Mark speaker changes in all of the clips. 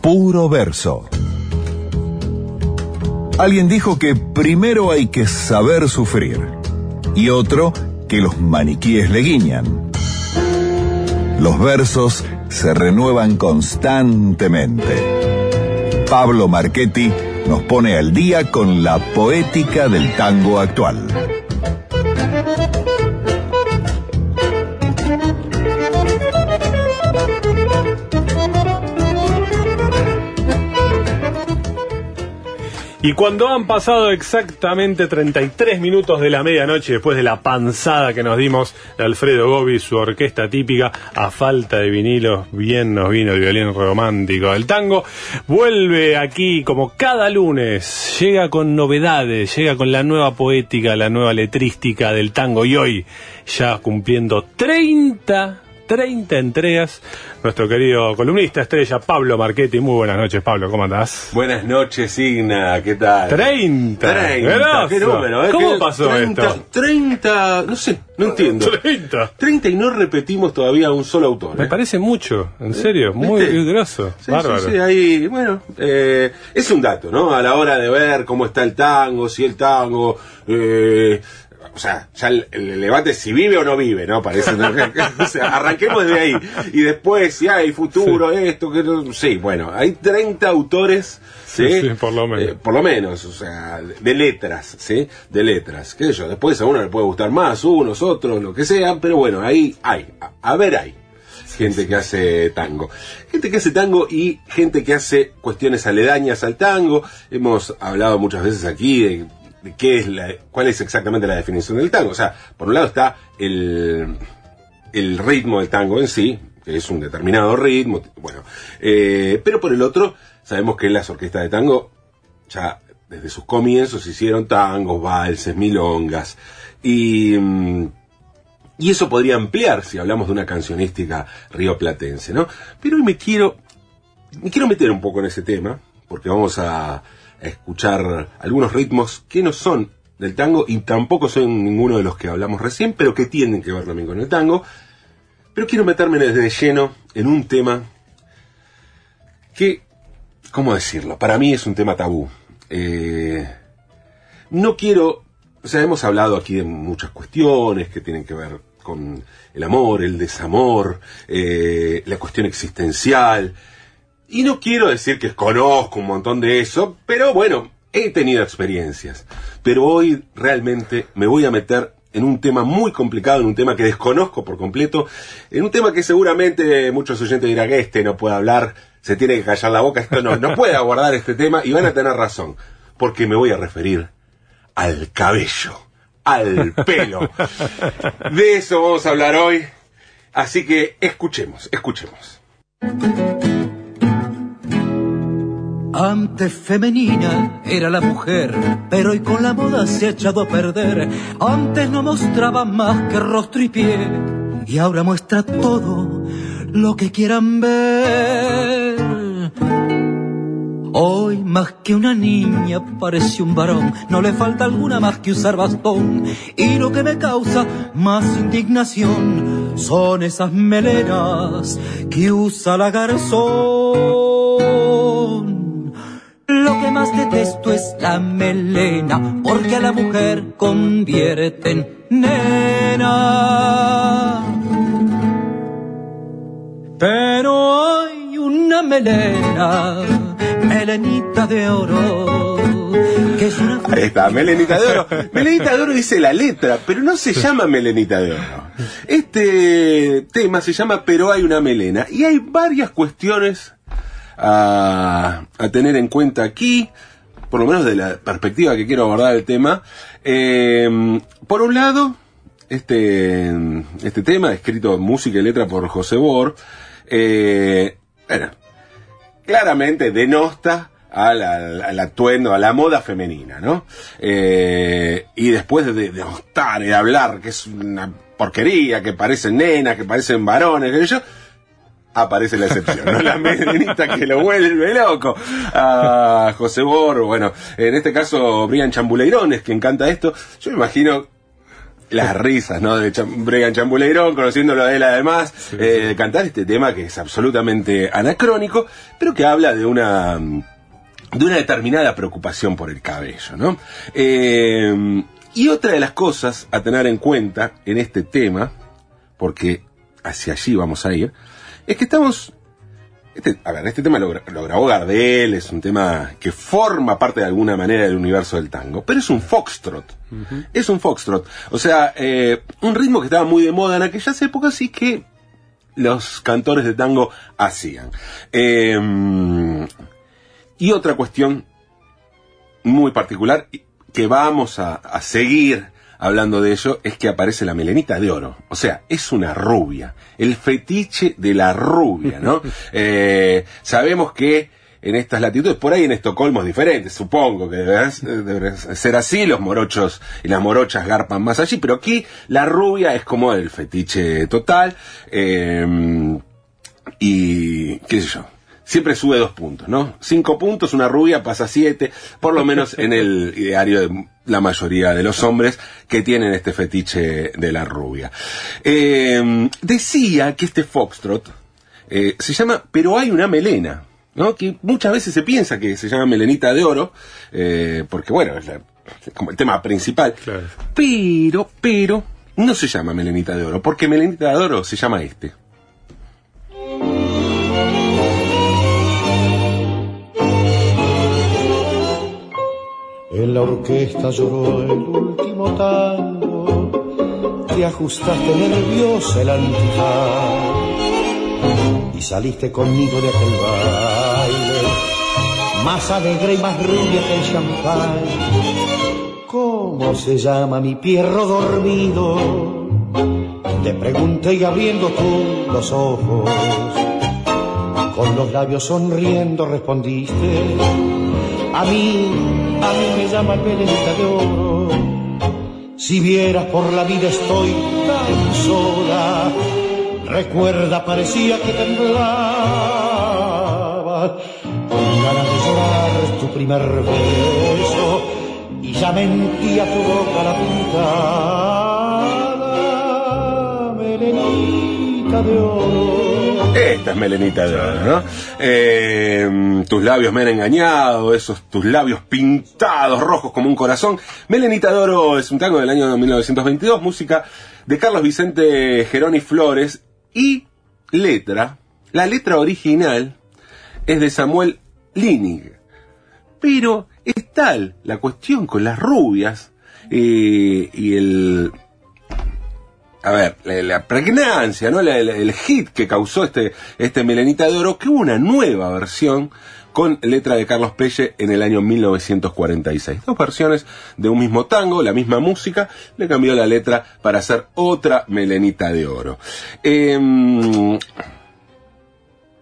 Speaker 1: puro verso. Alguien dijo que primero hay que saber sufrir y otro que los maniquíes le guiñan. Los versos se renuevan constantemente. Pablo Marchetti nos pone al día con la poética del tango actual.
Speaker 2: Y cuando han pasado exactamente 33 minutos de la medianoche, después de la panzada que nos dimos de Alfredo Gobi, su orquesta típica, a falta de vinilos, bien nos vino el violín romántico del tango, vuelve aquí como cada lunes, llega con novedades, llega con la nueva poética, la nueva letrística del tango y hoy, ya cumpliendo 30 30 entregas. Nuestro querido columnista estrella Pablo Marchetti. Muy buenas noches, Pablo, ¿cómo andás?
Speaker 3: Buenas noches, Igna, ¿qué tal?
Speaker 2: 30.
Speaker 3: 30. ¿Qué número?
Speaker 2: ¿eh? ¿Cómo pasó
Speaker 3: 30,
Speaker 2: esto?
Speaker 3: 30, no sé, no entiendo.
Speaker 2: 30.
Speaker 3: 30 y no repetimos todavía un solo autor.
Speaker 2: Me
Speaker 3: ¿eh?
Speaker 2: parece mucho, en serio, muy
Speaker 3: ¿Viste?
Speaker 2: grosso.
Speaker 3: Sí,
Speaker 2: Bárbaro.
Speaker 3: sí, sí, ahí, bueno, eh, es un dato, ¿no? A la hora de ver cómo está el tango, si el tango, eh, sea, ya el, el debate es si vive o no vive, ¿no? Parece, ¿no? o sea, arranquemos de ahí. Y después, si hay futuro, esto, que no- sí, bueno, hay 30 autores, ¿sí?
Speaker 2: Sí, sí, por lo menos.
Speaker 3: Eh, por lo menos, o sea, de letras, ¿sí? De letras, qué sé yo, después a uno le puede gustar más, unos, otros, lo que sea, pero bueno, ahí hay, a, a ver hay gente que hace tango. Gente que hace tango y gente que hace cuestiones aledañas al tango. Hemos hablado muchas veces aquí de, qué es la, cuál es exactamente la definición del tango. O sea, por un lado está el, el ritmo del tango en sí, que es un determinado ritmo, bueno, eh, pero por el otro, sabemos que las orquestas de tango ya desde sus comienzos hicieron tangos, valses, milongas, y, mm, y eso podría ampliar si hablamos de una cancionística rioplatense, ¿no? Pero hoy me quiero, me quiero meter un poco en ese tema, porque vamos a, escuchar algunos ritmos que no son del tango y tampoco son ninguno de los que hablamos recién, pero que tienen que ver también con el tango. Pero quiero meterme desde lleno en un tema que, ¿cómo decirlo? Para mí es un tema tabú. Eh, no quiero, o sea, hemos hablado aquí de muchas cuestiones que tienen que ver con el amor, el desamor, eh, la cuestión existencial. Y no quiero decir que conozco un montón de eso, pero bueno, he tenido experiencias. Pero hoy realmente me voy a meter en un tema muy complicado, en un tema que desconozco por completo, en un tema que seguramente muchos oyentes dirán que este no puede hablar, se tiene que callar la boca, esto no, no puede abordar este tema y van a tener razón, porque me voy a referir al cabello, al pelo. De eso vamos a hablar hoy, así que escuchemos, escuchemos.
Speaker 4: Antes femenina era la mujer, pero hoy con la moda se ha echado a perder. Antes no mostraba más que rostro y pie, y ahora muestra todo lo que quieran ver. Hoy más que una niña parece un varón, no le falta alguna más que usar bastón. Y lo que me causa más indignación son esas melenas que usa la garzón. Lo que más detesto es la melena, porque a la mujer convierte en nena. Pero hay una melena, melenita de oro, que es una
Speaker 3: Ahí está, Melenita de Oro. Melenita de Oro dice la letra, pero no se llama Melenita de Oro. Este tema se llama Pero hay una melena. Y hay varias cuestiones a, tener en cuenta aquí, por lo menos de la perspectiva que quiero abordar el tema. Eh, por un lado, este, este tema, escrito en música y letra por José Bor, eh, bueno, claramente denosta al, al, atuendo, a la moda femenina, ¿no? Eh, y después de denostar y hablar que es una porquería, que parecen nenas, que parecen varones, que yo, aparece la excepción, ¿no? La melenita que lo vuelve loco a José Bor, bueno, en este caso Brian Chambuleirones, quien canta esto, yo me imagino las risas, ¿no? De Cham- Bregan Chambuleirón, conociéndolo a él además, eh, cantar este tema que es absolutamente anacrónico, pero que habla de una de una determinada preocupación por el cabello, ¿no? Eh, y otra de las cosas a tener en cuenta en este tema, porque hacia allí vamos a ir, es que estamos este, a ver, este tema lo, gra- lo grabó Gardel, es un tema que forma parte de alguna manera del universo del tango, pero es un foxtrot. Es un foxtrot. O sea, eh, un ritmo que estaba muy de moda en aquellas épocas y que los cantores de tango hacían. Eh, y otra cuestión muy particular que vamos a, a seguir hablando de ello es que aparece la melenita de oro. O sea, es una rubia. El fetiche de la rubia, ¿no? Eh, sabemos que en estas latitudes, por ahí en Estocolmo es diferente, supongo que debe, debe ser así, los morochos y las morochas garpan más allí, pero aquí la rubia es como el fetiche total. eh, y qué sé yo. Siempre sube dos puntos, ¿no? Cinco puntos, una rubia pasa siete, por lo menos en el ideario de la mayoría de los hombres que tienen este fetiche de la rubia. Eh, decía que este foxtrot eh, se llama Pero hay una melena, ¿no? Que muchas veces se piensa que se llama melenita de oro, eh, porque bueno, es, la- como el tema principal.
Speaker 2: Claro.
Speaker 3: Pero, pero, no se llama melenita de oro, porque melenita de oro se llama este.
Speaker 5: En la orquesta lloró el último tango, te ajustaste nerviosa el antifaz y saliste conmigo de aquel baile, más alegre y más rubia que el champán. ¿Cómo se llama mi pierro dormido? Te pregunté y abriendo tú los ojos, con los labios sonriendo respondiste. A mí, a mí me llaman Melenita de Oro. Si vieras por la vida estoy tan sola. Recuerda, parecía que temblaba. Con ganas de llorar tu primer beso. Y ya mentía tu boca la pintada. Melenita de Oro.
Speaker 3: Esta es melenita de oro, ¿no? Eh, tus labios me han engañado, esos tus labios pintados rojos como un corazón. Melenita de oro es un tango del año 1922, música de Carlos Vicente Geroni Flores y letra. La letra original es de Samuel Linig. Pero es tal la cuestión con las rubias eh, y el a ver, la, pregnancia, ¿no? El hit que causó este, este Melenita de Oro, que hubo una nueva versión con letra de Carlos Pelle en el año 1946. Dos versiones de un mismo tango, la misma música, le cambió la letra para hacer otra Melenita de Oro. Em,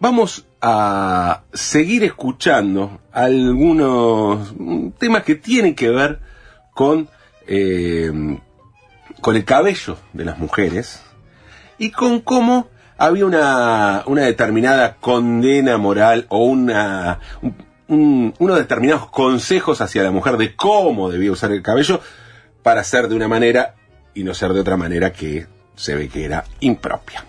Speaker 3: vamos a seguir escuchando algunos temas que tienen que ver con... em, con el cabello de las mujeres y con cómo había una, una determinada condena moral o una, un- un- unos determinados consejos hacia la mujer de cómo debía usar el cabello para ser de una manera y no ser de otra manera que se ve que era impropia.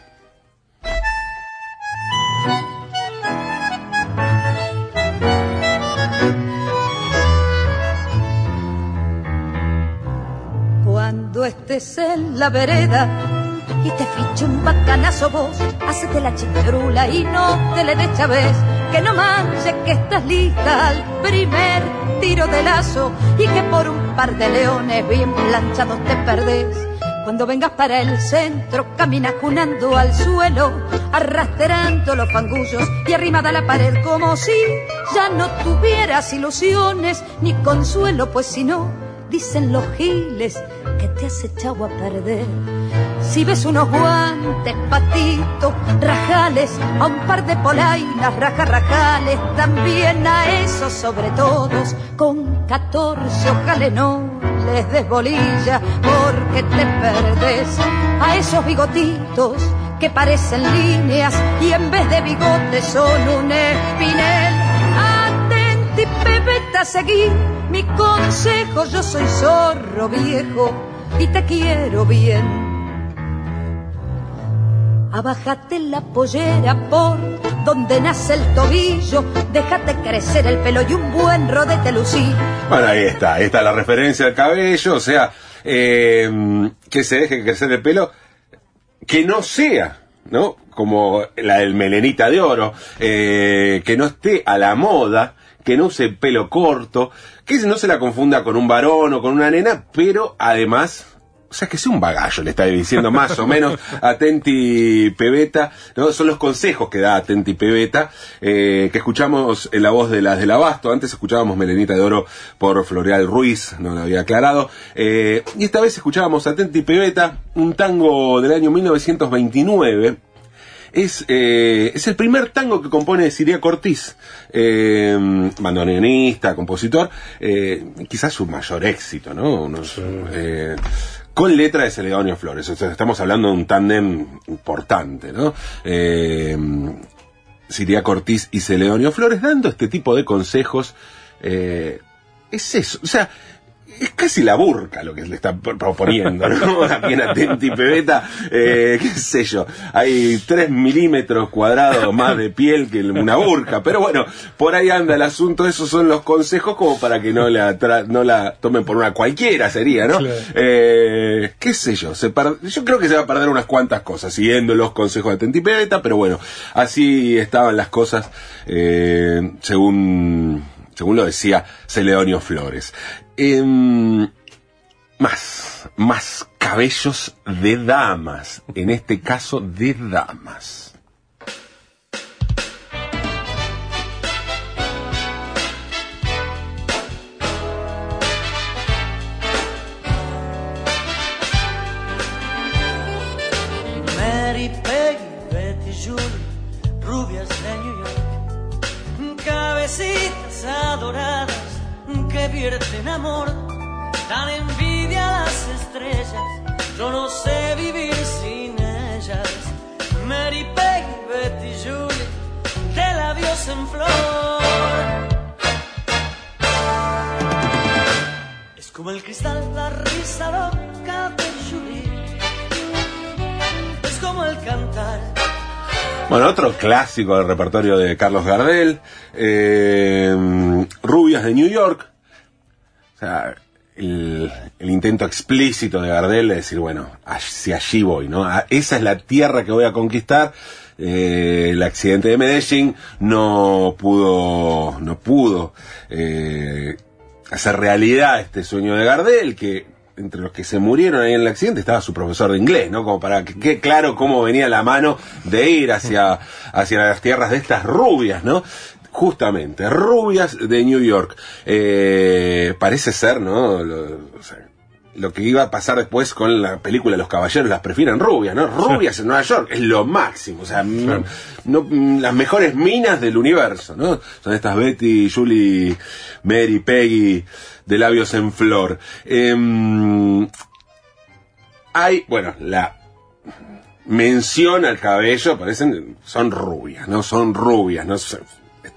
Speaker 6: Estés en la vereda y te fiche un bacanazo vos, hacete la chintrula y no te le des chavés, que no manches que estás lista al primer tiro de lazo y que por un par de leones bien planchados te perdés. Cuando vengas para el centro, camina cunando al suelo, arrastrando los fangullos y arrimada a la pared como si ya no tuvieras ilusiones ni consuelo, pues si no, dicen los giles que te has echado a perder. Si ves unos guantes, patitos, rajales, a un par de polainas, raja rajales, también a esos sobre todos, con catorce ojales no les des bolilla porque te perdés. A esos bigotitos que parecen líneas y en vez de bigotes son un espinel. Atenti, pebeta, seguí mi consejo, yo soy zorro viejo y te quiero bien. Abájate la pollera por donde nace el tobillo, déjate crecer el pelo y un buen rodete lucir.
Speaker 3: Bueno, ahí está, ahí está la referencia al cabello, o sea, eh, que se deje crecer el pelo, que no sea, ¿no? Como la del melenita de oro, eh, que no esté a la moda, que no use pelo corto, que no se la confunda con un varón o con una nena, pero además o sea, que sea un bagallo, le está diciendo más o menos Atenti Pebeta, ¿no? Son los consejos que da Atenti Pebeta, eh, que escuchamos en la voz de las del Abasto. Antes escuchábamos Melenita de Oro por Floreal Ruiz, no lo había aclarado. Eh, y esta vez escuchábamos Atenti Pebeta, un tango del año 1929 es, eh, es el primer tango que compone Siria Cortiz, eh, bandoneonista, compositor, eh, quizás su mayor éxito, ¿no? Unos, con letra de Celedonio Flores. O sea, estamos hablando de un tándem importante, ¿no? Eh, Siria Cortiz y Celedonio Flores dando este tipo de consejos. Eh, es eso, o sea, es casi la burca lo que le está proponiendo, ¿no? Aquí en Atenti Pebeta, eh, qué sé yo, hay 3 milímetros cuadrados más de piel que una burca, pero bueno, por ahí anda el asunto, esos son los consejos como para que no la, no la tomen por una cualquiera sería, ¿no? Eh, qué sé yo, se yo creo que se va a perder unas cuantas cosas siguiendo los consejos de Atenti Pebeta, pero bueno, así estaban las cosas eh, según según lo decía Celedonio Flores. Eh, más, más cabellos de damas, en este caso de damas.
Speaker 7: Cabecitas adoradas que vierten amor, dan envidia a las estrellas, yo no sé vivir sin ellas. Mary, Peggy, Betty, Julie, de labios en flor. Es como el cristal, la risa loca de Julie. Es como el cantar.
Speaker 3: Bueno, otro clásico del repertorio de Carlos Gardel, eh, Rubias de New York. O sea, el, intento explícito de Gardel de decir, bueno, hacia allí voy, ¿no? Esa es la tierra que voy a conquistar. Eh, el accidente de Medellín no pudo, no pudo eh, hacer realidad este sueño de Gardel, que entre los que se murieron ahí en el accidente estaba su profesor de inglés, ¿no? Como para que quede claro cómo venía la mano de ir hacia, hacia las tierras de estas rubias, ¿no? Justamente, rubias de New York. Eh, parece ser, ¿no? Lo, o sea, lo que iba a pasar después con la película Los Caballeros las prefieren rubias, ¿no? Rubias en Nueva York es lo máximo, o sea, no, no, las mejores minas del universo, ¿no? Son estas Betty, Julie, Mary, Peggy, de labios en flor. Eh, hay, bueno, la mención al cabello, parecen, son rubias, ¿no? Son rubias, ¿no?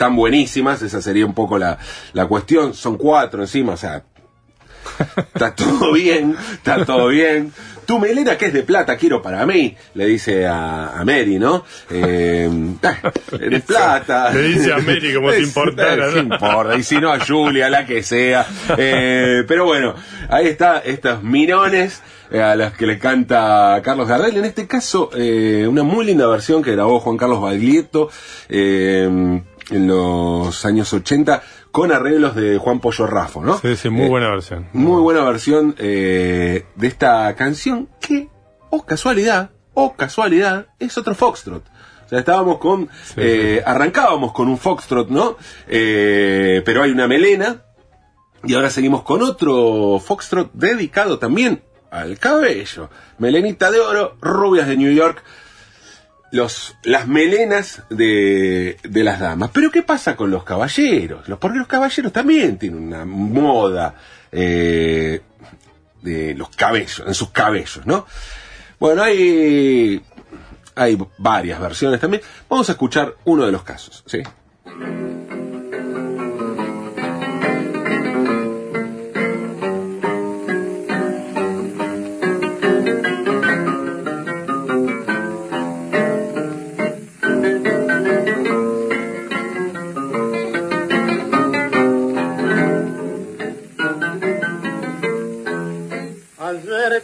Speaker 3: Están buenísimas, esa sería un poco la, la cuestión. Son cuatro encima, o sea, está todo bien, está todo bien. Tu melena que es de plata quiero para mí, le dice a, a Mary, ¿no? Eh, de plata.
Speaker 2: Le dice a Mary como si importara.
Speaker 3: ¿no? importa, y si no a Julia, la que sea. Eh, pero bueno, ahí está, estos mirones a las que le canta Carlos Gardel. En este caso, eh, una muy linda versión que grabó Juan Carlos Baglietto eh, en los años 80 con arreglos de Juan Pollo Rafo, ¿no?
Speaker 2: Sí, sí, muy eh, buena versión.
Speaker 3: Muy buena versión eh, de esta canción que, oh casualidad, oh casualidad, es otro foxtrot. O sea, estábamos con, sí, eh, sí. arrancábamos con un foxtrot, ¿no? pero hay una melena y ahora seguimos con otro foxtrot dedicado también al cabello. Melenita de oro, rubias de New York los, las melenas de, de, las damas. Pero ¿qué pasa con los caballeros? Los, porque los caballeros también tienen una moda eh, de los cabellos, en sus cabellos, ¿no? Bueno, hay, hay varias versiones también. Vamos a escuchar uno de los casos, ¿sí?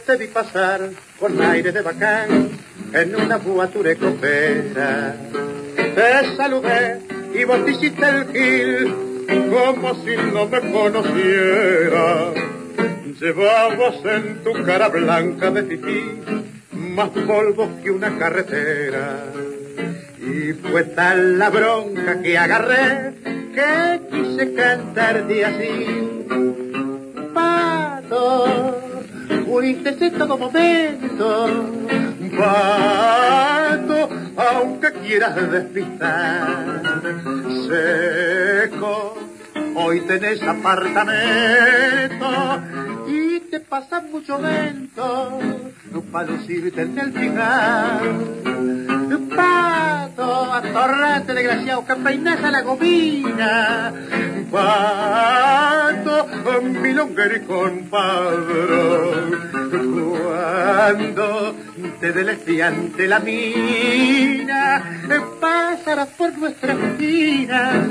Speaker 8: Te vi pasar con aire de bacán en una buature copera. Te saludé y vos el gil como si no me conociera. Llevabas en tu cara blanca de fifí más polvo que una carretera. Y fue tal la bronca que agarré que quise cantar de así. Pato, fuiste en todo momento. Pato, aunque quieras despistar. Seco, hoy tenés apartamento y te pasan mucho vento para lucirte en el final. Pato, atorrante desgraciado, que peinas a la gomina. Pato, milonguero y compadre, cuando te deleciante la mina, pasarás por nuestra esquina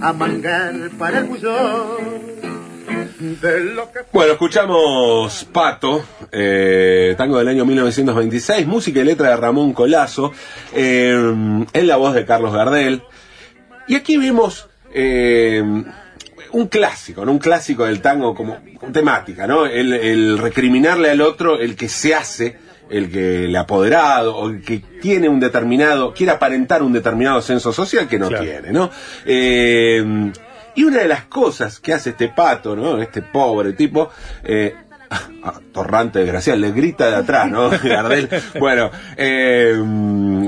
Speaker 8: a mangar para el bullón.
Speaker 3: Bueno, escuchamos Pato, eh, tango del año 1926, música y letra de Ramón Colazo, eh, en la voz de Carlos Gardel. Y aquí vemos eh, un clásico, ¿no? un clásico del tango como, como temática, ¿no? El, el recriminarle al otro el que se hace, el que le ha apoderado, o el que tiene un determinado, quiere aparentar un determinado censo social que no
Speaker 2: Claro.
Speaker 3: tiene, ¿no? Eh, y una de las cosas que hace este pato, ¿no? Este pobre tipo, eh, ah, torrante desgraciado, le grita de atrás, ¿no? Gardel. Bueno, eh,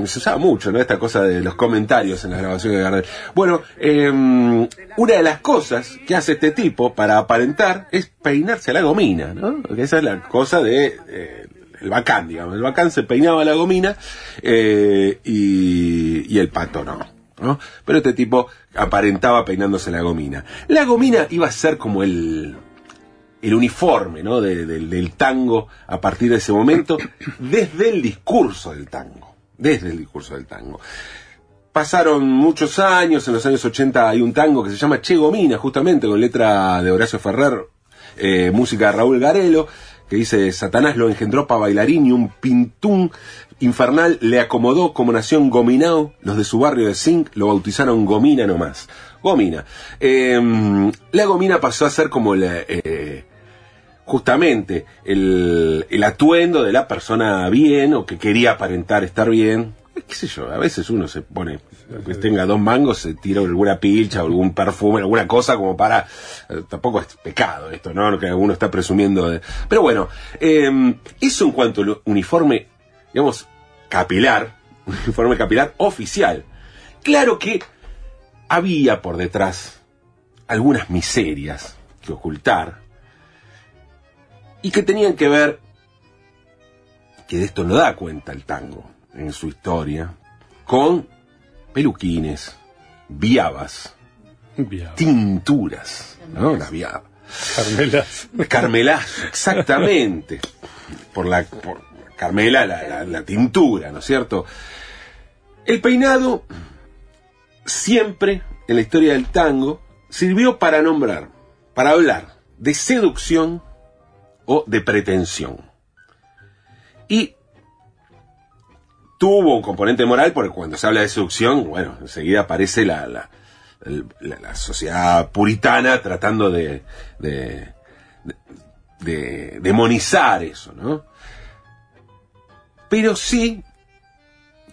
Speaker 3: se usaba mucho, ¿no? Esta cosa de los comentarios en las grabaciones de Gardel. Bueno, eh, una de las cosas que hace este tipo para aparentar es peinarse la gomina, ¿no? Esa es la cosa de... eh, el bacán, digamos. El bacán se peinaba la gomina eh, y el pato no. ¿No? Pero este tipo aparentaba peinándose la gomina. La gomina iba a ser como el, el uniforme ¿no? de- del- del tango a partir de ese momento, desde el discurso del tango. Desde el discurso del tango. Pasaron muchos años, en los años 80 hay un tango que se llama Che Gomina, justamente con letra de Horacio Ferrer, eh, música de Raúl Garelo, que dice, Satanás lo engendró para bailarín y un pintún infernal le acomodó como nación Gominao, los de su barrio de Zinc lo bautizaron Gomina nomás. Gomina. Eh, la Gomina pasó a ser como eh, justamente el atuendo de la persona bien o que quería aparentar estar bien. ¿Qué sé yo? A veces uno se pone, que tenga dos mangos, se tira alguna pilcha algún perfume, alguna cosa como para. eh, tampoco es pecado esto, ¿no? Lo que uno está presumiendo de. Pero bueno, eh, eso en cuanto al uniforme, digamos, capilar, uniforme capilar oficial. Claro que había por detrás algunas miserias que ocultar y que tenían que ver, que de esto no da cuenta el tango en su historia, con peluquines, viabas, tinturas, ¿no? Las viabas.
Speaker 2: Carmelas.
Speaker 3: Carmelazo, exactamente. Por la por Carmela, la, la- la tintura, ¿no es cierto? El peinado, siempre en la historia del tango, sirvió para nombrar, para hablar de seducción o de pretensión. Y tuvo un componente moral porque cuando se habla de seducción, bueno, enseguida aparece la, la, la- sociedad puritana tratando de- de demonizar eso, ¿no? Pero sí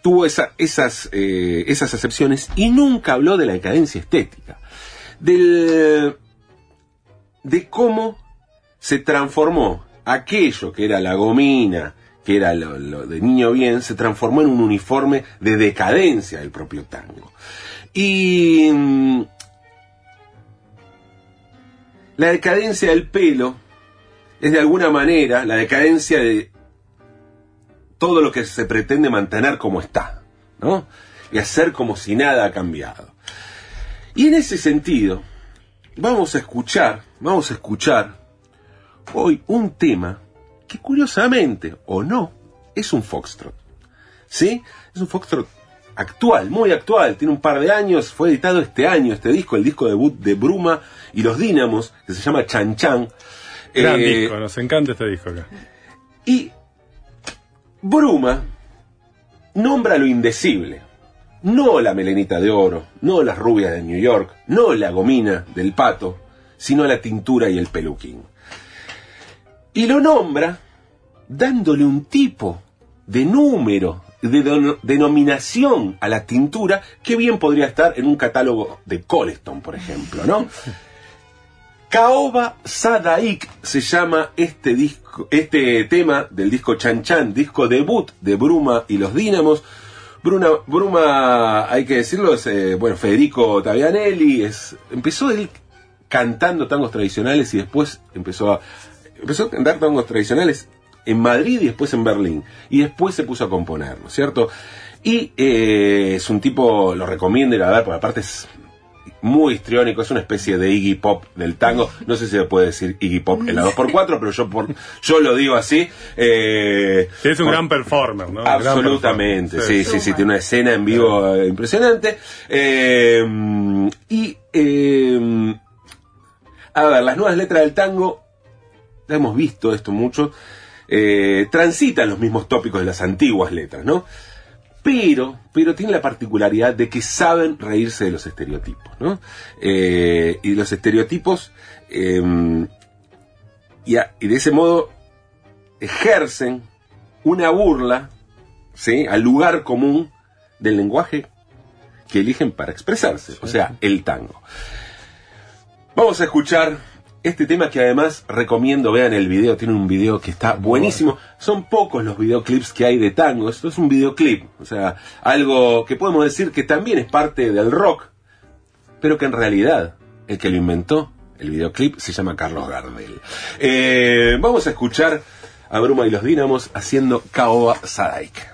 Speaker 3: tuvo esa- esas, eh, esas acepciones y nunca habló de la decadencia estética, del, de cómo se transformó aquello que era la gomina, que era lo, de niño bien, se transformó en un uniforme de decadencia del propio tango. Y mm, la decadencia del pelo es de alguna manera la decadencia de todo lo que se pretende mantener como está, ¿no? Y hacer como si nada ha cambiado. Y en ese sentido, vamos a escuchar, vamos a escuchar hoy un tema que curiosamente, o no, es un foxtrot. ¿Sí? Es un foxtrot actual, muy actual, tiene un par de años, fue editado este año este disco, el disco debut de Bruma y los Dínamos, que se llama Chan Chan.
Speaker 2: Gran
Speaker 3: Eh,
Speaker 2: disco, nos encanta este disco acá.
Speaker 3: Y Bruma nombra lo indecible. No la melenita de oro, no las rubias de New York, no la gomina del pato, sino la tintura y el peluquín. Y lo nombra dándole un tipo de número, de denominación a la tintura que bien podría estar en un catálogo de Coleston, por ejemplo, ¿no? Caoba Sadaik se llama este disco, este tema del disco Chan Chan, disco debut de Bruma y los Dínamos. Bruna, Bruma, hay que decirlo, es eh, bueno, Federico Tavianelli, es, empezó él cantando tangos tradicionales y después empezó a, empezó a cantar tangos tradicionales en Madrid y después en Berlín. Y después se puso a componer, ¿no es cierto? Y eh, es un tipo, lo recomiendo ir a ver, porque aparte es muy histriónico, es una especie de Iggy Pop del tango. No sé si se puede decir Iggy Pop en la 2x4, pero yo por yo lo digo así. Eh,
Speaker 2: Es un
Speaker 3: por-
Speaker 2: gran performer, ¿no?
Speaker 3: Absolutamente,
Speaker 2: performer.
Speaker 3: sí, sí, sí, tiene una escena en vivo eh, impresionante. Eh, y, eh, a ver, las nuevas letras del tango, hemos visto esto mucho, eh, transitan los mismos tópicos de las antiguas letras, ¿no? Pero, pero tiene la particularidad de que saben reírse de los estereotipos, ¿no? Eh, y los estereotipos, eh, y, a- y de ese modo ejercen una burla, ¿sí? Al lugar común del lenguaje que eligen para expresarse, o sea, el tango. Vamos a escuchar este tema que además recomiendo, vean el video, tiene un video que está buenísimo. Son pocos los videoclips que hay de tango, esto es un videoclip, o sea, algo que podemos decir que también es parte del rock, pero que en realidad el que lo inventó, el videoclip, se llama Carlos Gardel. Eh, vamos a escuchar a Bruma y los Dínamos haciendo Caoba Sadaik.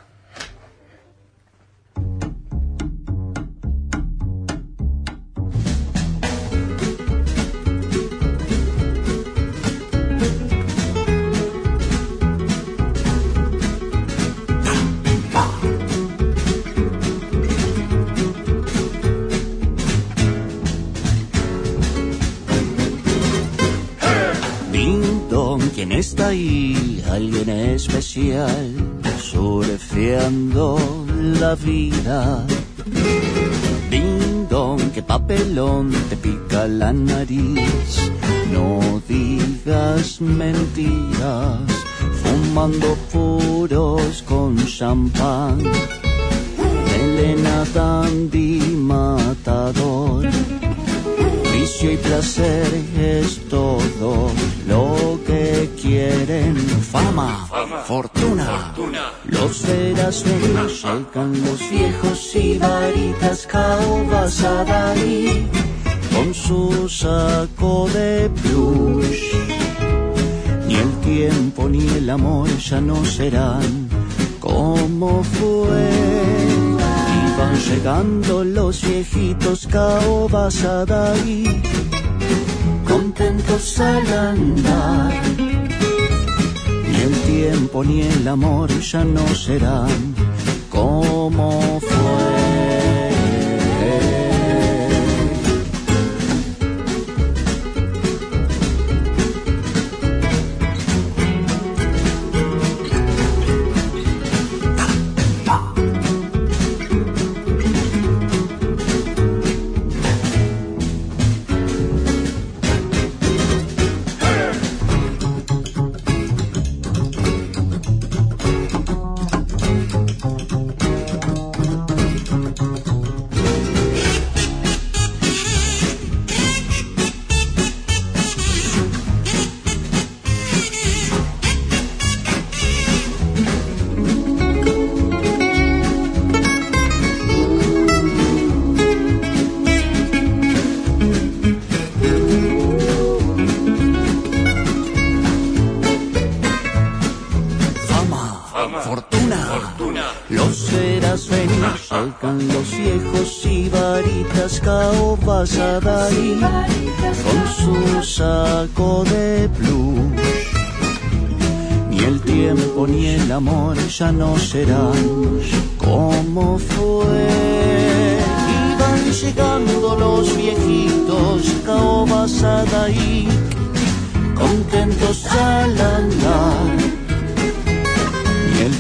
Speaker 9: Y placer es todo lo que quieren. Fama, fortuna. Los verás venir, los viejos y varitas caobas a Dalí con su saco de plush. Ni el tiempo ni el amor ya no serán como fue. Van llegando los viejitos caobas a Dalí, contentos al andar. Ni el tiempo ni el amor ya no serán como fue. Los verás venir, llegan los viejos y varitas caobas a con su saco de plush. Ni el tiempo ni el amor ya no serán como fue. Y van llegando los viejitos caobas a contentos al andar.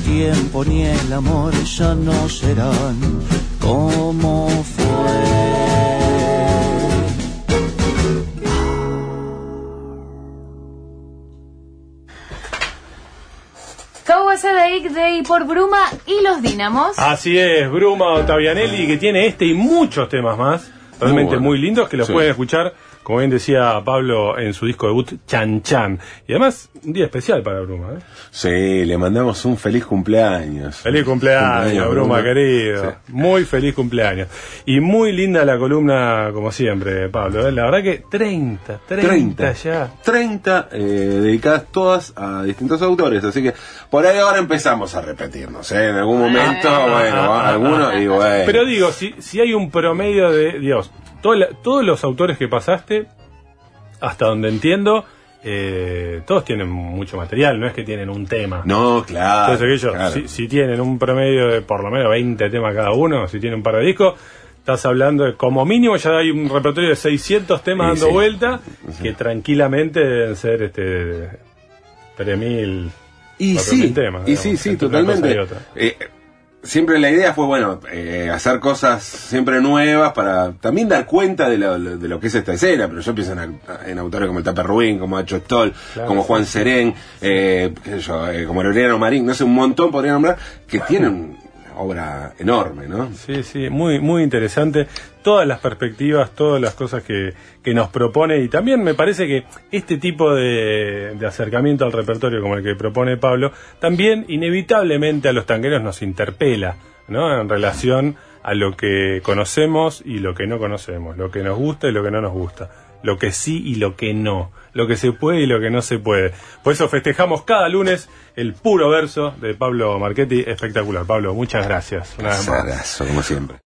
Speaker 9: Tiempo ni el amor ya no serán como fue.
Speaker 10: Cowboy Day por Bruma y los Dínamos.
Speaker 2: Así es, Bruma Ottavianelli, que tiene este y muchos temas más, realmente
Speaker 3: Muy
Speaker 2: muy,
Speaker 3: bueno.
Speaker 2: lindos, que los
Speaker 3: Sí.
Speaker 2: pueden escuchar, como bien decía Pablo en su disco debut, Chan Chan. Y además, un día especial para Bruma. ¿eh?
Speaker 3: Sí, le mandamos un feliz cumpleaños.
Speaker 2: Feliz cumpleaños, Bruma, querido.
Speaker 3: Sí.
Speaker 2: Muy feliz cumpleaños. Y muy linda la columna, como siempre, Pablo. ¿eh? La verdad que 30, 30,
Speaker 3: 30
Speaker 2: ya.
Speaker 3: 30 eh, dedicadas todas a distintos autores, así que por ahí ahora empezamos a repetirnos, ¿eh? en algún momento, bueno, algunos y bueno.
Speaker 2: Pero digo, si, si hay un promedio de, Dios, todo la- todos los autores que pasaste, hasta donde entiendo, eh, todos tienen mucho material, no es que tienen un tema.
Speaker 3: no, claro.
Speaker 2: Entonces, aquello,
Speaker 3: claro.
Speaker 2: si, si tienen un promedio de por lo menos 20 temas cada uno, si tienen un par de discos, estás hablando de como mínimo ya hay un repertorio de 600 temas
Speaker 3: Sí,
Speaker 2: dando
Speaker 3: sí.
Speaker 2: vuelta, que tranquilamente deben ser este 3000
Speaker 3: Y
Speaker 2: 4.000
Speaker 3: sí,
Speaker 2: temas,
Speaker 3: y
Speaker 2: digamos,
Speaker 3: sí, sí, totalmente. Eh, siempre la idea fue, bueno, eh, hacer cosas siempre nuevas para también dar cuenta de lo, de lo que es esta escena, pero yo pienso en, en autores como el Taper Rubín, como Hacho Stoll,
Speaker 2: Claro,
Speaker 3: como Juan
Speaker 2: sí.
Speaker 3: Serén, eh, qué sé yo, eh, como Aureliano Marín, no sé, un montón podría nombrar, que tienen obra enorme, ¿no?
Speaker 2: Sí, sí, muy, muy interesante. Todas las perspectivas, todas las cosas que, que nos propone y también me parece que este tipo de, de acercamiento al repertorio como el que propone Pablo, también inevitablemente a los tangueros nos interpela, ¿no? En relación a lo que conocemos y lo que no conocemos, lo que nos gusta y lo que no nos gusta, lo que sí y lo que no, lo que se puede y lo que no se puede. Por eso festejamos cada lunes el puro verso de Pablo Marchetti, espectacular. Pablo, muchas gracias. Más.
Speaker 3: Abrazo, como siempre.